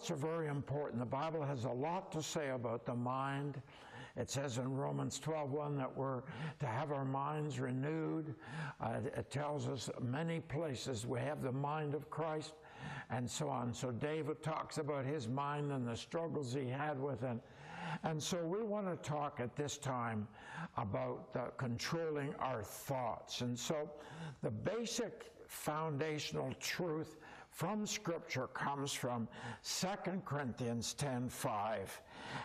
thoughts are very important. The Bible has a lot to say about the mind. It says in Romans 12:1 that we're to have our minds renewed. Uh, it tells us many places we have the mind of Christ and so on. So David talks about his mind and the struggles he had with it. And so we want to talk at this time about controlling our thoughts. And so the basic foundational truth from Scripture comes from 2 Corinthians 10:5.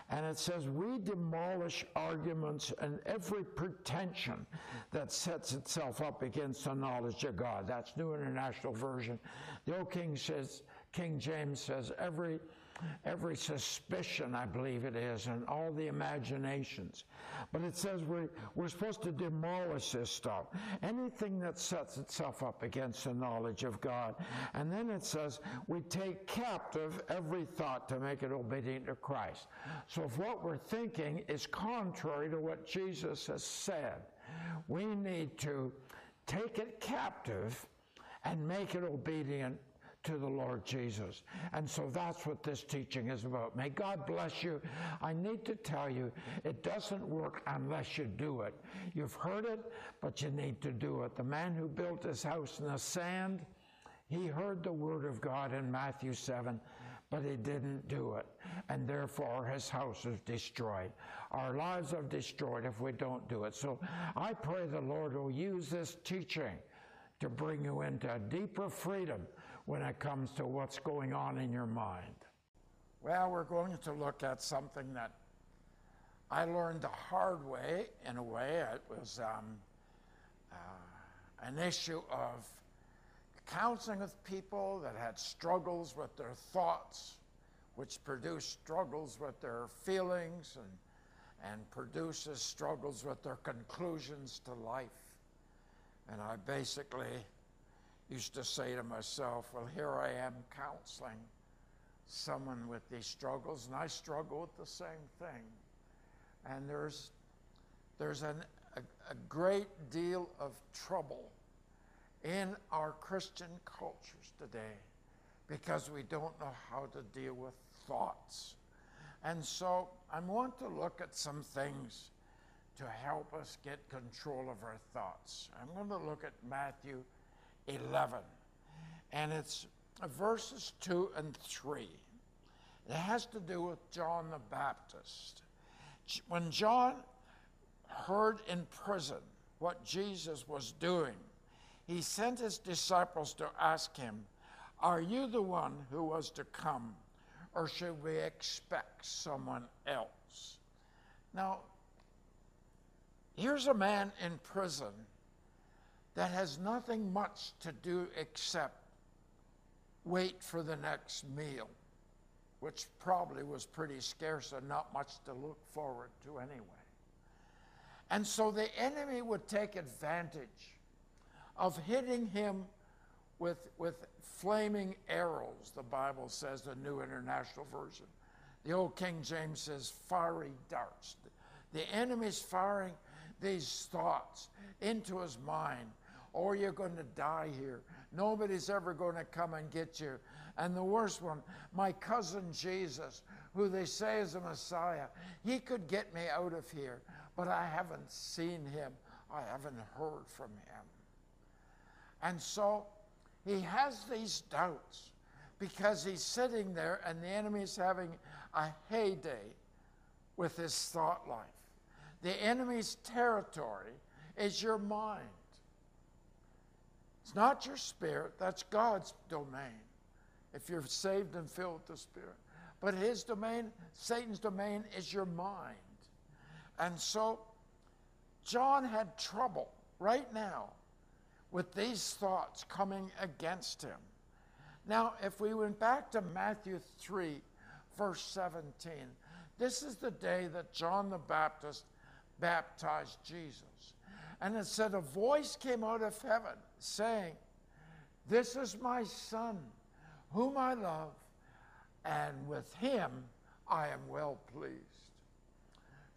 And it says, We demolish arguments and every pretension that sets itself up against the knowledge of God. That's New International Version. The Old King says, King James says, every every suspicion, I believe it is, and all the imaginations. But it says we're, we're supposed to demolish this stuff, anything that sets itself up against the knowledge of God. And then it says we take captive every thought to make it obedient to Christ. So if what we're thinking is contrary to what Jesus has said, we need to take it captive and make it obedient to the Lord Jesus. And so that's what this teaching is about. May God bless you. I need to tell you, it doesn't work unless you do it. You've heard it, but you need to do it. The man who built his house in the sand, he heard the word of God in Matthew 7, but he didn't do it. And therefore, his house is destroyed. Our lives are destroyed if we don't do it. So I pray the Lord will use this teaching to bring you into deeper freedom when it comes to what's going on in your mind. Well, we're going to look at something that I learned the hard way, in a way. It was um, uh, an issue of counseling with people that had struggles with their thoughts, which produced struggles with their feelings and, and produces struggles with their conclusions to life. And I basically used to say to myself, well, here I am counseling someone with these struggles, and I struggle with the same thing. And there's, there's an, a, a great deal of trouble in our Christian cultures today because we don't know how to deal with thoughts. And so I want to look at some things to help us get control of our thoughts. I'm going to look at Matthew 11, and it's verses 2 and 3. It has to do with John the Baptist. When John heard in prison what Jesus was doing, he sent his disciples to ask him, Are you the one who was to come, or should we expect someone else? Now, Here's a man in prison that has nothing much to do except wait for the next meal, which probably was pretty scarce and not much to look forward to anyway. And so the enemy would take advantage of hitting him with, with flaming arrows, the Bible says, the New International Version. The Old King James says fiery darts. The enemy's firing these thoughts into his mind. Or oh, you're going to die here. Nobody's ever going to come and get you. And the worst one, my cousin Jesus, who they say is a Messiah, he could get me out of here, but I haven't seen him. I haven't heard from him. And so he has these doubts because he's sitting there and the enemy's having a heyday with his thought life. The enemy's territory is your mind. It's not your spirit, that's God's domain. If you're saved and filled with the Spirit. But his domain, Satan's domain, is your mind. And so John had trouble right now with these thoughts coming against him. Now, if we went back to Matthew 3, verse 17, this is the day that John the Baptist baptized Jesus. And it said, A voice came out of heaven saying, This is my son, whom I love, and with him I am well pleased.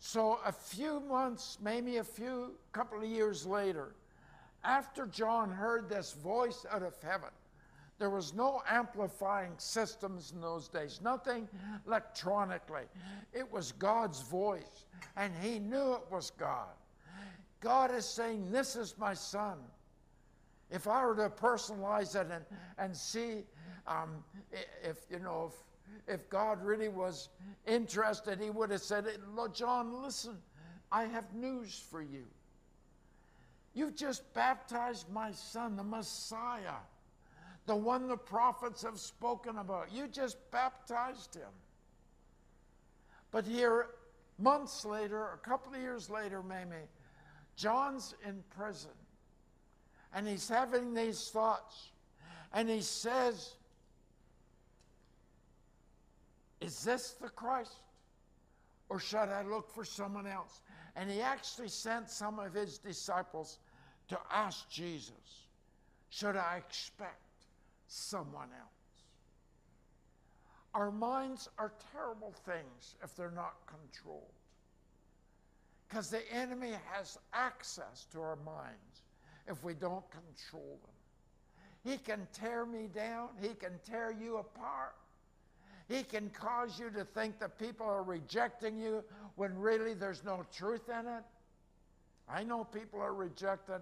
So, a few months, maybe a few couple of years later, after John heard this voice out of heaven, There was no amplifying systems in those days, nothing electronically. It was God's voice, and he knew it was God. God is saying, This is my son. If I were to personalize it and, and see um, if, you know, if, if God really was interested, he would have said, John, listen, I have news for you. You've just baptized my son, the Messiah, the one the prophets have spoken about. You just baptized him. But here, months later, a couple of years later, maybe, John's in prison and he's having these thoughts. And he says, Is this the Christ? Or should I look for someone else? And he actually sent some of his disciples to ask Jesus, Should I expect someone else? Our minds are terrible things if they're not controlled. Because the enemy has access to our minds if we don't control them. He can tear me down, he can tear you apart. He can cause you to think that people are rejecting you when really there's no truth in it. I know people are rejected,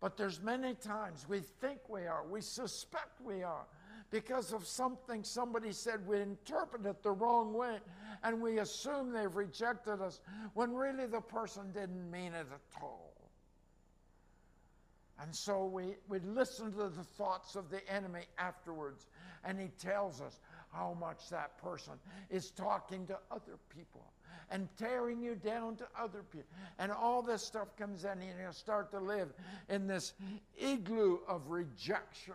but there's many times we think we are, we suspect we are because of something somebody said, we interpret it the wrong way, and we assume they've rejected us when really the person didn't mean it at all. And so we, we listen to the thoughts of the enemy afterwards, and he tells us how much that person is talking to other people and tearing you down to other people. And all this stuff comes in, and you start to live in this igloo of rejection.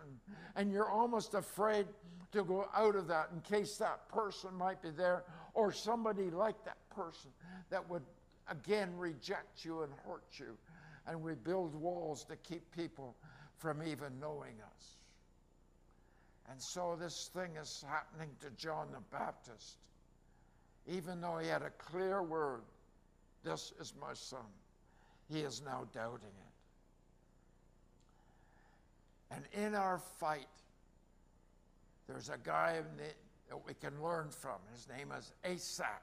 And you're almost afraid to go out of that in case that person might be there or somebody like that person that would again reject you and hurt you and we build walls to keep people from even knowing us. And so this thing is happening to John the Baptist. Even though he had a clear word, this is my son, he is now doubting it. And in our fight, there's a guy that we can learn from. His name is Asaph.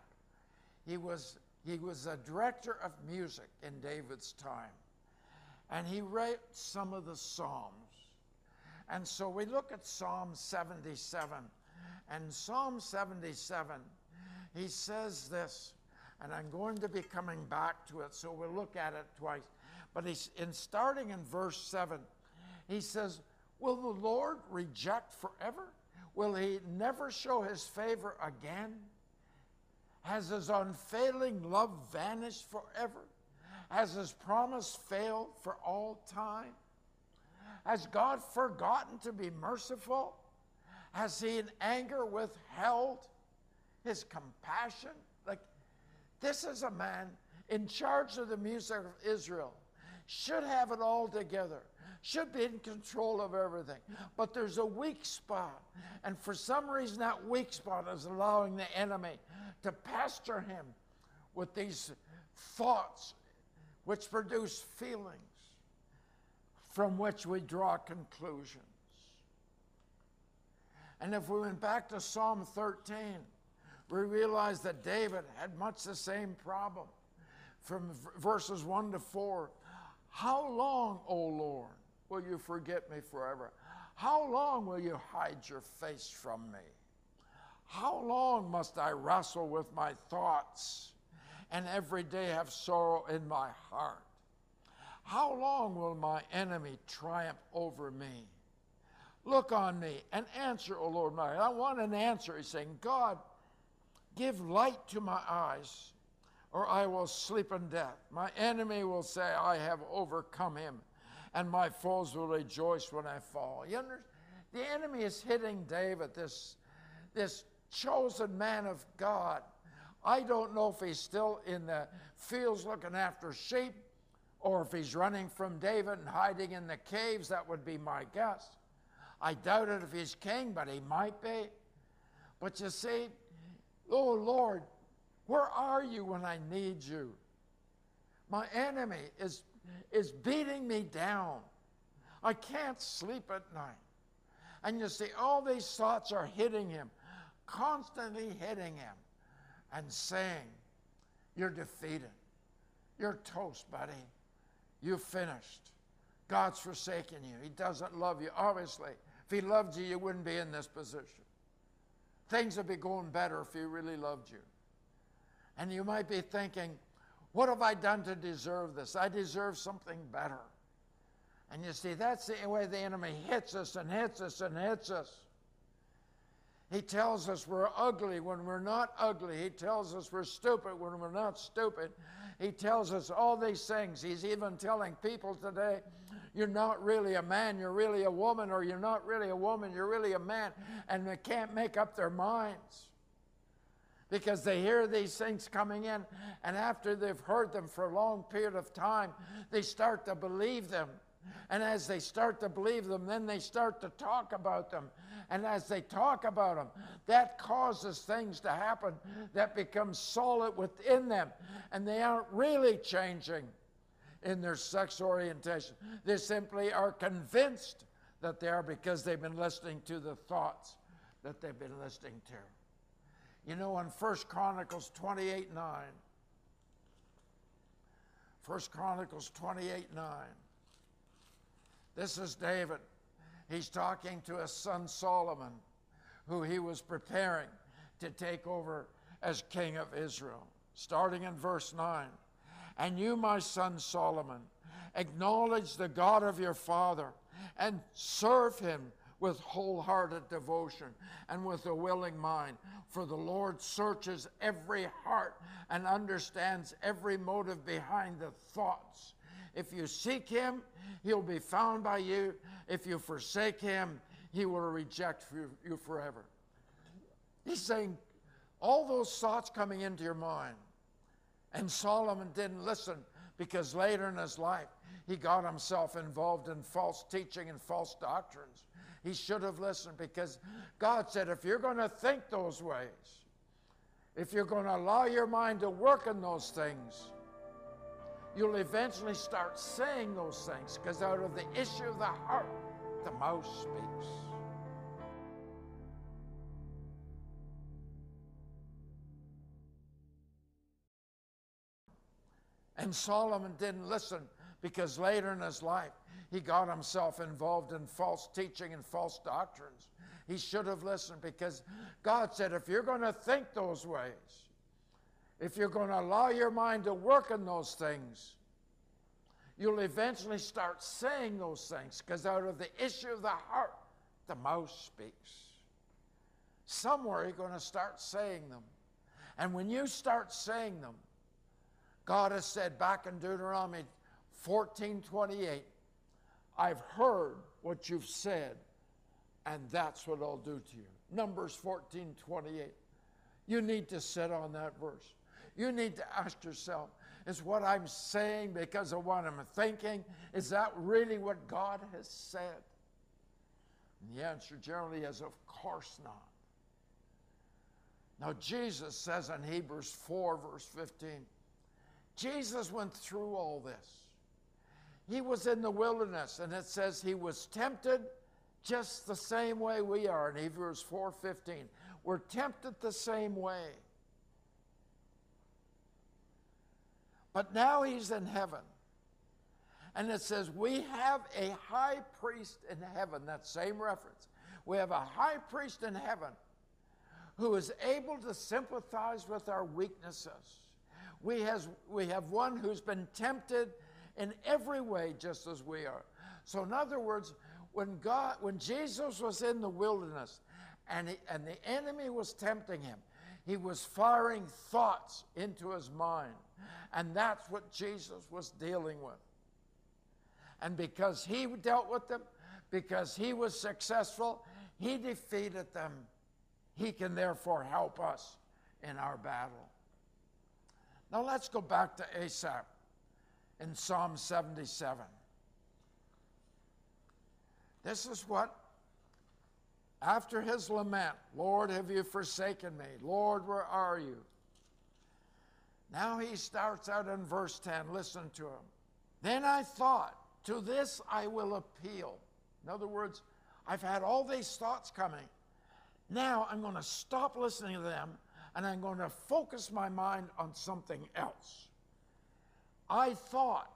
He was, he was a director of music in David's time and he wrote some of the Psalms. And so we look at Psalm 77. And Psalm 77, he says this, and I'm going to be coming back to it, so we'll look at it twice. But he's in starting in verse 7, he says, Will the Lord reject forever? Will he never show his favor again? Has his unfailing love vanished forever? Has his promise failed for all time? Has God forgotten to be merciful? Has he in anger withheld his compassion? Like, this is a man in charge of the music of Israel, should have it all together, should be in control of everything. But there's a weak spot. And for some reason, that weak spot is allowing the enemy to pasture him with these thoughts which produce feelings from which we draw conclusions. And if we went back to Psalm 13, we realize that David had much the same problem. From verses 1 to 4, how long, O Lord, will you forget me forever? How long will you hide your face from me? How long must I wrestle with my thoughts? and every day have sorrow in my heart. How long will my enemy triumph over me? Look on me and answer, O Lord my I want an answer. He's saying, God, give light to my eyes, or I will sleep in death. My enemy will say, I have overcome him, and my foes will rejoice when I fall. You understand? The enemy is hitting David, this, this chosen man of God, I don't know if he's still in the fields looking after sheep or if he's running from David and hiding in the caves. That would be my guess. I doubt it if he's king, but he might be. But you see, oh Lord, where are you when I need you? My enemy is, is beating me down. I can't sleep at night. And you see, all these thoughts are hitting him, constantly hitting him, and saying, You're defeated. You're toast, buddy. You finished. God's forsaken you. He doesn't love you. Obviously, if He loved you, you wouldn't be in this position. Things would be going better if He really loved you. And you might be thinking, what have I done to deserve this? I deserve something better. And you see, that's the way the enemy hits us and hits us and hits us. He tells us we're ugly when we're not ugly. He tells us we're stupid when we're not stupid. He tells us all these things. He's even telling people today, you're not really a man, you're really a woman, or you're not really a woman, you're really a man. And they can't make up their minds because they hear these things coming in, and after they've heard them for a long period of time, they start to believe them. And as they start to believe them, then they start to talk about them. And as they talk about them, that causes things to happen that become solid within them. And they aren't really changing in their sex orientation. They simply are convinced that they are because they've been listening to the thoughts that they've been listening to. You know, in 1 Chronicles 28 9, 1 Chronicles 28 9, this is David. He's talking to his son Solomon, who he was preparing to take over as king of Israel. Starting in verse 9 And you, my son Solomon, acknowledge the God of your father and serve him with wholehearted devotion and with a willing mind. For the Lord searches every heart and understands every motive behind the thoughts. If you seek him, he'll be found by you. If you forsake him, he will reject you forever. He's saying all those thoughts coming into your mind. And Solomon didn't listen because later in his life, he got himself involved in false teaching and false doctrines. He should have listened because God said, if you're going to think those ways, if you're going to allow your mind to work in those things, you'll eventually start saying those things because out of the issue of the heart, the mouth speaks. And Solomon didn't listen because later in his life, he got himself involved in false teaching and false doctrines. He should have listened because God said, if you're going to think those ways, if you're going to allow your mind to work in those things, you'll eventually start saying those things because out of the issue of the heart, the mouth speaks. Somewhere you're going to start saying them. And when you start saying them, God has said back in Deuteronomy 14 28, I've heard what you've said, and that's what I'll do to you. Numbers 14 28. You need to sit on that verse. You need to ask yourself, is what I'm saying because of what I'm thinking? Is that really what God has said? And the answer generally is, of course not. Now, Jesus says in Hebrews 4, verse 15, Jesus went through all this. He was in the wilderness, and it says he was tempted just the same way we are in Hebrews 4:15. We're tempted the same way. But now he's in heaven. And it says, We have a high priest in heaven. That same reference. We have a high priest in heaven who is able to sympathize with our weaknesses. We, has, we have one who's been tempted in every way just as we are. So, in other words, when God, when Jesus was in the wilderness and, he, and the enemy was tempting him, he was firing thoughts into his mind. And that's what Jesus was dealing with. And because he dealt with them, because he was successful, he defeated them. He can therefore help us in our battle. Now let's go back to Asaph in Psalm 77. This is what, after his lament, Lord, have you forsaken me? Lord, where are you? Now he starts out in verse 10. Listen to him. Then I thought, to this I will appeal. In other words, I've had all these thoughts coming. Now I'm going to stop listening to them and I'm going to focus my mind on something else. I thought,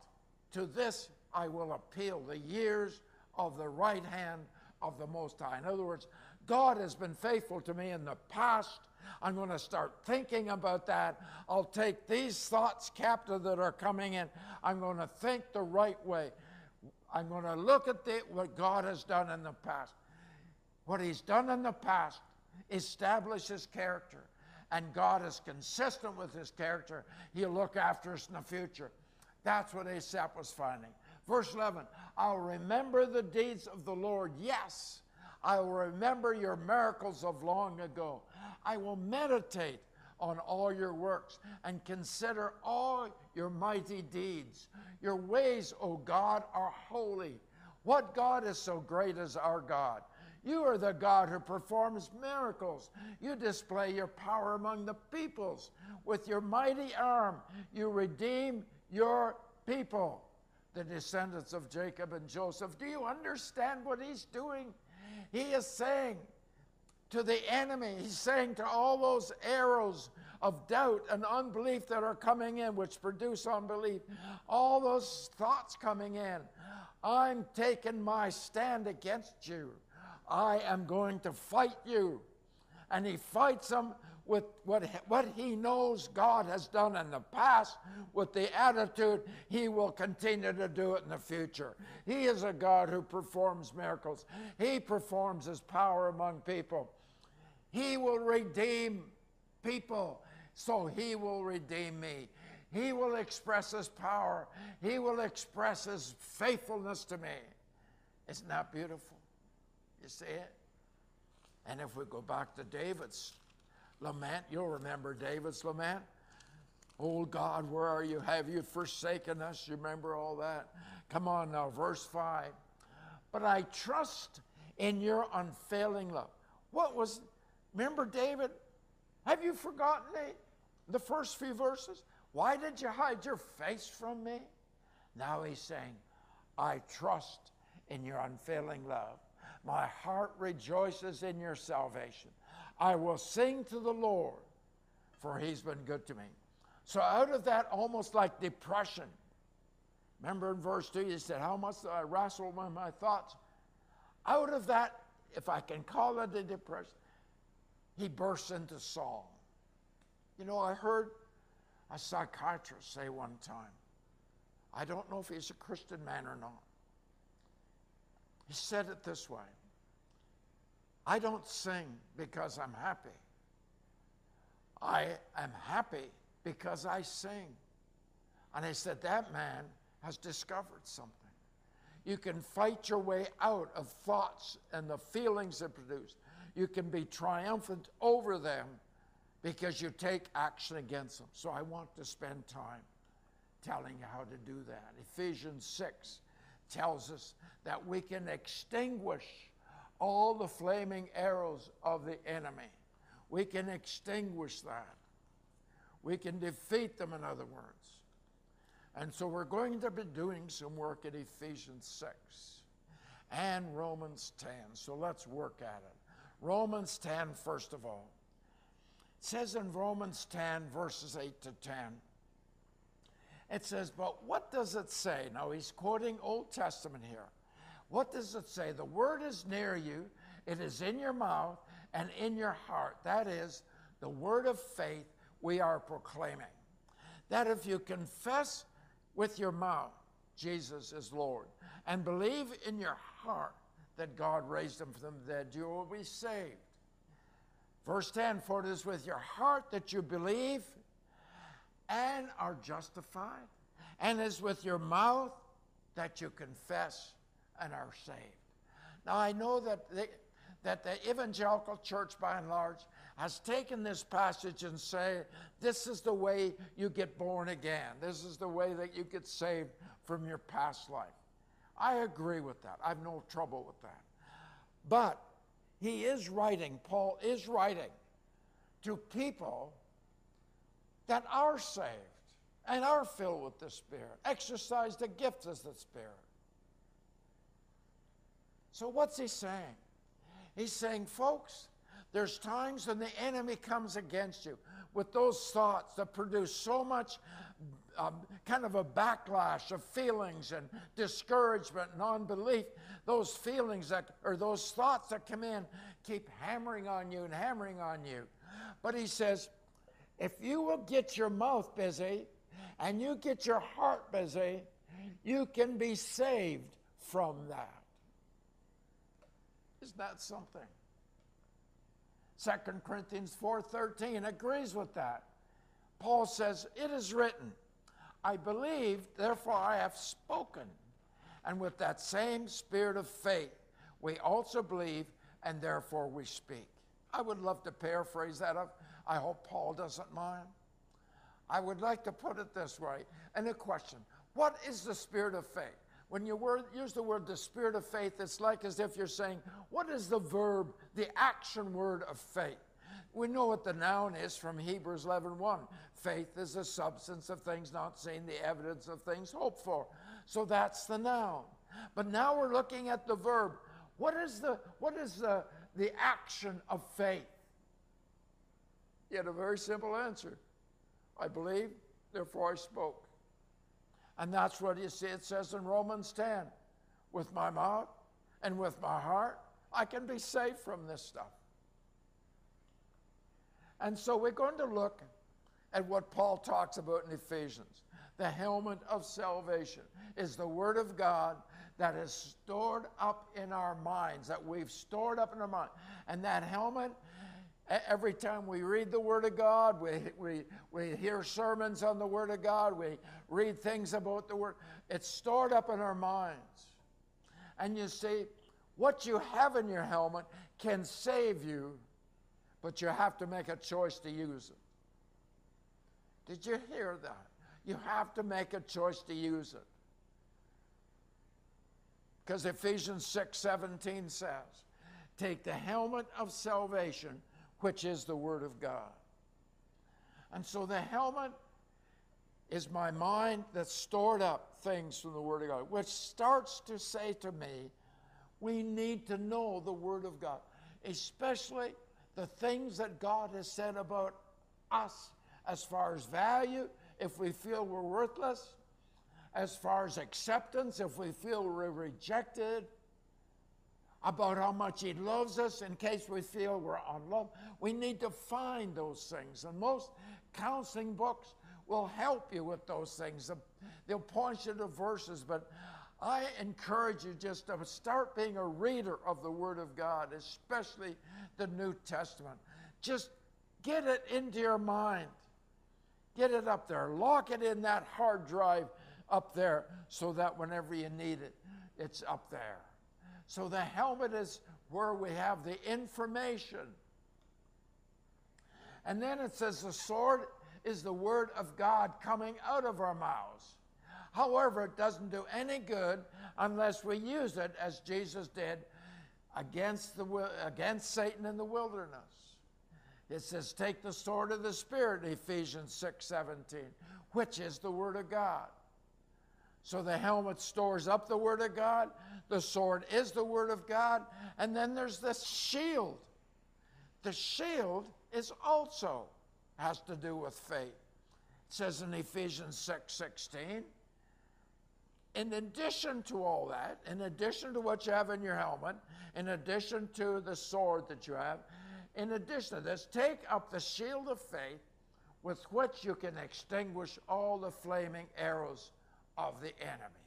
to this I will appeal the years of the right hand of the Most High. In other words, God has been faithful to me in the past. I'm going to start thinking about that. I'll take these thoughts captive that are coming in. I'm going to think the right way. I'm going to look at the, what God has done in the past. What He's done in the past establishes character. And God is consistent with His character. He'll look after us in the future. That's what Asaph was finding. Verse 11 I'll remember the deeds of the Lord. Yes, I will remember your miracles of long ago. I will meditate on all your works and consider all your mighty deeds. Your ways, O God, are holy. What God is so great as our God? You are the God who performs miracles. You display your power among the peoples. With your mighty arm, you redeem your people, the descendants of Jacob and Joseph. Do you understand what he's doing? He is saying to the enemy, he's saying to all those arrows of doubt and unbelief that are coming in, which produce unbelief, all those thoughts coming in, I'm taking my stand against you. I am going to fight you. And he fights them with what, what he knows God has done in the past, with the attitude he will continue to do it in the future. He is a God who performs miracles, he performs his power among people. He will redeem people, so he will redeem me. He will express his power, he will express his faithfulness to me. Isn't that beautiful? You see it? And if we go back to David's lament. You'll remember David's lament. Oh God, where are you? Have you forsaken us? You remember all that? Come on now, verse 5. But I trust in your unfailing love. What was, remember David? Have you forgotten the, the first few verses? Why did you hide your face from me? Now he's saying, I trust in your unfailing love. My heart rejoices in your salvation. I will sing to the Lord, for he's been good to me. So, out of that almost like depression, remember in verse 2, he said, How much do I wrestle with my thoughts? Out of that, if I can call it a depression, he bursts into song. You know, I heard a psychiatrist say one time, I don't know if he's a Christian man or not. He said it this way I don't sing because I'm happy. I am happy because I sing. And I said, That man has discovered something. You can fight your way out of thoughts and the feelings they produce. You can be triumphant over them because you take action against them. So I want to spend time telling you how to do that. Ephesians 6 tells us that we can extinguish all the flaming arrows of the enemy. We can extinguish that. We can defeat them, in other words. And so we're going to be doing some work at Ephesians 6 and Romans 10. So let's work at it. Romans 10, first of all. It says in Romans 10, verses 8 to 10, it says, But what does it say? Now he's quoting Old Testament here. What does it say? The word is near you, it is in your mouth and in your heart. That is the word of faith we are proclaiming. That if you confess with your mouth Jesus is Lord and believe in your heart that God raised him from the dead, you will be saved. Verse 10 For it is with your heart that you believe and are justified, and is with your mouth that you confess and are saved. Now, I know that the, that the evangelical church, by and large, has taken this passage and say, this is the way you get born again. This is the way that you get saved from your past life. I agree with that. I have no trouble with that. But he is writing, Paul is writing to people that are saved and are filled with the Spirit, exercise the gifts of the Spirit. So, what's he saying? He's saying, folks, there's times when the enemy comes against you with those thoughts that produce so much um, kind of a backlash of feelings and discouragement and unbelief. Those feelings that, or those thoughts that come in, keep hammering on you and hammering on you. But he says, if you will get your mouth busy and you get your heart busy, you can be saved from that. Isn't that something? 2 Corinthians 4:13 agrees with that. Paul says, "It is written, I believe, therefore I have spoken." And with that same spirit of faith, we also believe and therefore we speak. I would love to paraphrase that. I hope Paul doesn't mind. I would like to put it this way. And a question What is the spirit of faith? When you word, use the word the spirit of faith, it's like as if you're saying, What is the verb, the action word of faith? We know what the noun is from Hebrews 11 1. Faith is the substance of things not seen, the evidence of things hoped for. So that's the noun. But now we're looking at the verb. What is the, what is the, the action of faith? Yet a very simple answer. I believe, therefore I spoke. And that's what you see it says in Romans 10. With my mouth and with my heart, I can be saved from this stuff. And so we're going to look at what Paul talks about in Ephesians. The helmet of salvation is the Word of God that is stored up in our minds, that we've stored up in our mind. And that helmet, every time we read the Word of God, we, we, we hear sermons on the Word of God, we read things about the Word, it's stored up in our minds. And you see, what you have in your helmet can save you, but you have to make a choice to use it. Did you hear that? You have to make a choice to use it. Because Ephesians 6 17 says, Take the helmet of salvation, which is the Word of God. And so the helmet is my mind that stored up things from the Word of God, which starts to say to me, we need to know the Word of God, especially the things that God has said about us as far as value, if we feel we're worthless, as far as acceptance, if we feel we're rejected, about how much He loves us in case we feel we're unloved. We need to find those things. And most counseling books will help you with those things. They'll point you to verses, but I encourage you just to start being a reader of the Word of God, especially the New Testament. Just get it into your mind. Get it up there. Lock it in that hard drive up there so that whenever you need it, it's up there. So the helmet is where we have the information. And then it says the sword is the word of God coming out of our mouths. However, it doesn't do any good unless we use it as Jesus did against, the, against Satan in the wilderness. It says, Take the sword of the Spirit, Ephesians 6 17, which is the Word of God. So the helmet stores up the Word of God, the sword is the Word of God, and then there's the shield. The shield is also has to do with faith. It says in Ephesians 6 16, in addition to all that, in addition to what you have in your helmet, in addition to the sword that you have, in addition to this, take up the shield of faith with which you can extinguish all the flaming arrows of the enemy.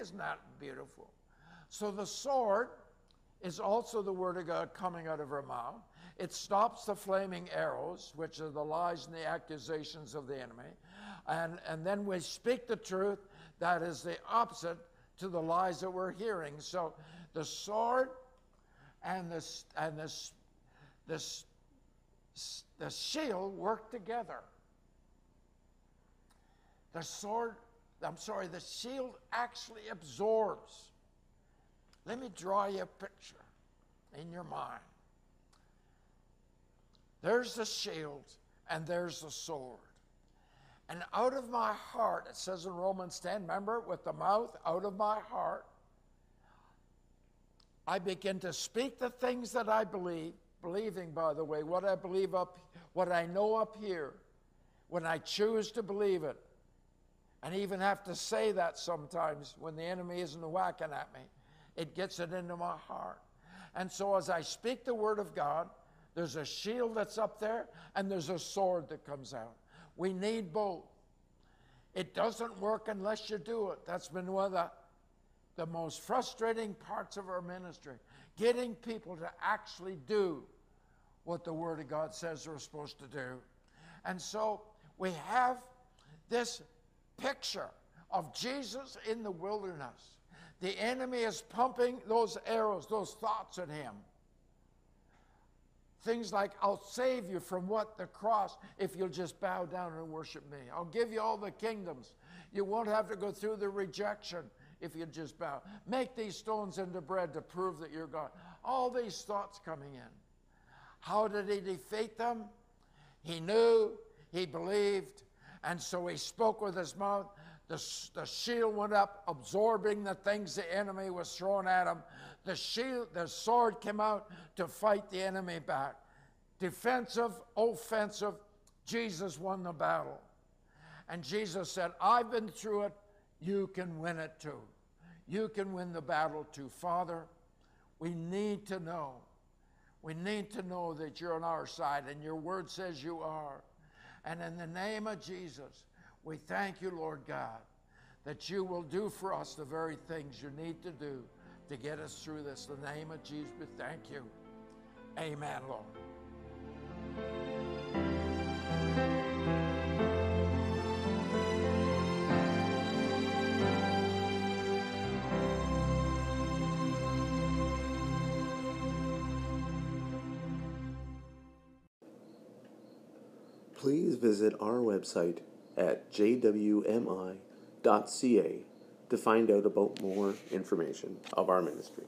Isn't that beautiful? So the sword is also the word of God coming out of her mouth. It stops the flaming arrows, which are the lies and the accusations of the enemy. And, and then we speak the truth that is the opposite to the lies that we're hearing. So the sword and the, and the, the, the shield work together. The sword I'm sorry, the shield actually absorbs. Let me draw you a picture in your mind. There's the shield and there's the sword. And out of my heart, it says in Romans 10, remember, with the mouth, out of my heart, I begin to speak the things that I believe, believing, by the way, what I believe up, what I know up here, when I choose to believe it, and even have to say that sometimes when the enemy isn't whacking at me, it gets it into my heart. And so as I speak the word of God, there's a shield that's up there and there's a sword that comes out. We need both. It doesn't work unless you do it. That's been one of the, the most frustrating parts of our ministry getting people to actually do what the Word of God says they're supposed to do. And so we have this picture of Jesus in the wilderness. The enemy is pumping those arrows, those thoughts at him. Things like, I'll save you from what? The cross, if you'll just bow down and worship me. I'll give you all the kingdoms. You won't have to go through the rejection if you just bow. Make these stones into bread to prove that you're God. All these thoughts coming in. How did he defeat them? He knew, he believed, and so he spoke with his mouth. The, the shield went up, absorbing the things the enemy was throwing at him. The shield, the sword came out to fight the enemy back. Defensive, offensive, Jesus won the battle. And Jesus said, I've been through it, you can win it too. You can win the battle too. Father, we need to know. We need to know that you're on our side, and your word says you are. And in the name of Jesus, we thank you, Lord God, that you will do for us the very things you need to do to get us through this. In the name of Jesus, we thank you. Amen, Lord. Please visit our website at jwmi.ca to find out about more information of our ministry.